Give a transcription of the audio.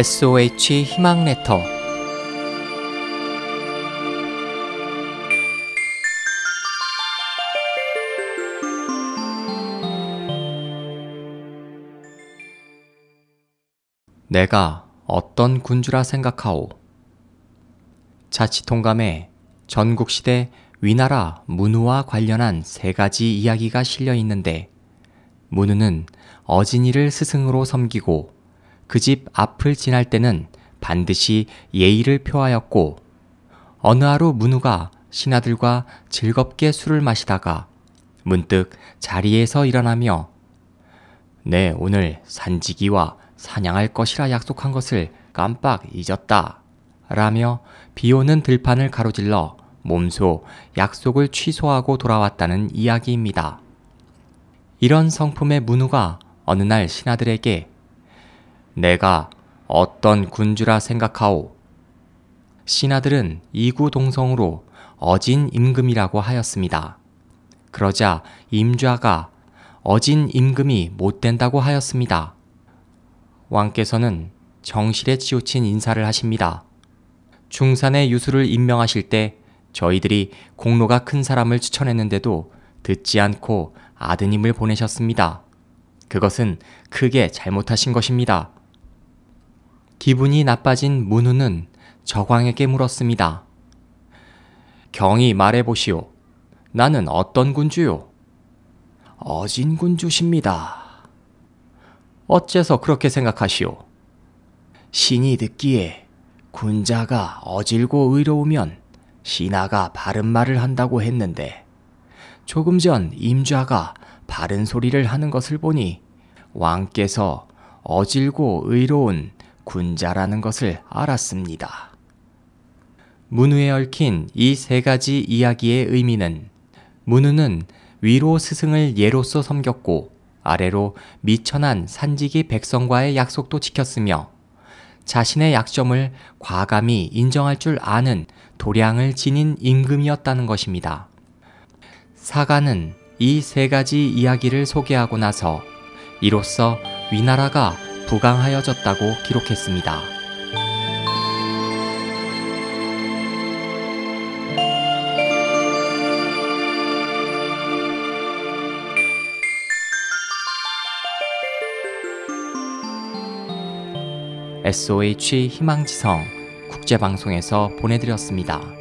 SOH 희망 레터 내가 어떤 군주라 생각하오. 자치통감에 전국시대 위나라 문우와 관련한 세 가지 이야기가 실려 있는데 문우는 어진이를 스승으로 섬기고 그 집 앞을 지날 때는 반드시 예의를 표하였고 어느 하루 문우가 신하들과 즐겁게 술을 마시다가 문득 자리에서 일어나며 네, 오늘 산지기와 사냥할 것이라 약속한 것을 깜빡 잊었다. 라며 비 오는 들판을 가로질러 몸소 약속을 취소하고 돌아왔다는 이야기입니다. 이런 성품의 문우가 어느 날 신하들에게 내가 어떤 군주라 생각하오. 신하들은 이구동성으로 어진 임금이라고 하였습니다. 그러자 임좌가 어진 임금이 못 된다고 하였습니다. 왕께서는 정실에 치우친 인사를 하십니다. 중산의 유수를 임명하실 때 저희들이 공로가 큰 사람을 추천했는데도 듣지 않고 아드님을 보내셨습니다. 그것은 크게 잘못하신 것입니다. 기분이 나빠진 문우는 저광에게 물었습니다. 경히 말해보시오. 나는 어떤 군주요? 어진 군주십니다. 어째서 그렇게 생각하시오? 신이 듣기에 군자가 어질고 의로우면 신하가 바른 말을 한다고 했는데 조금 전 임좌가 바른 소리를 하는 것을 보니 왕께서 어질고 의로운 군자라는 것을 알았습니다. 문우에 얽힌 이 세 가지 이야기의 의미는 문우는 위로 스승을 예로서 섬겼고 아래로 미천한 산지기 백성과의 약속도 지켰으며 자신의 약점을 과감히 인정할 줄 아는 도량을 지닌 임금이었다는 것입니다. 사가는 이 세 가지 이야기를 소개하고 나서 이로써 위나라가 부강하여졌다고 기록했습니다. SOH 희망지성 국제방송에서 보내드렸습니다.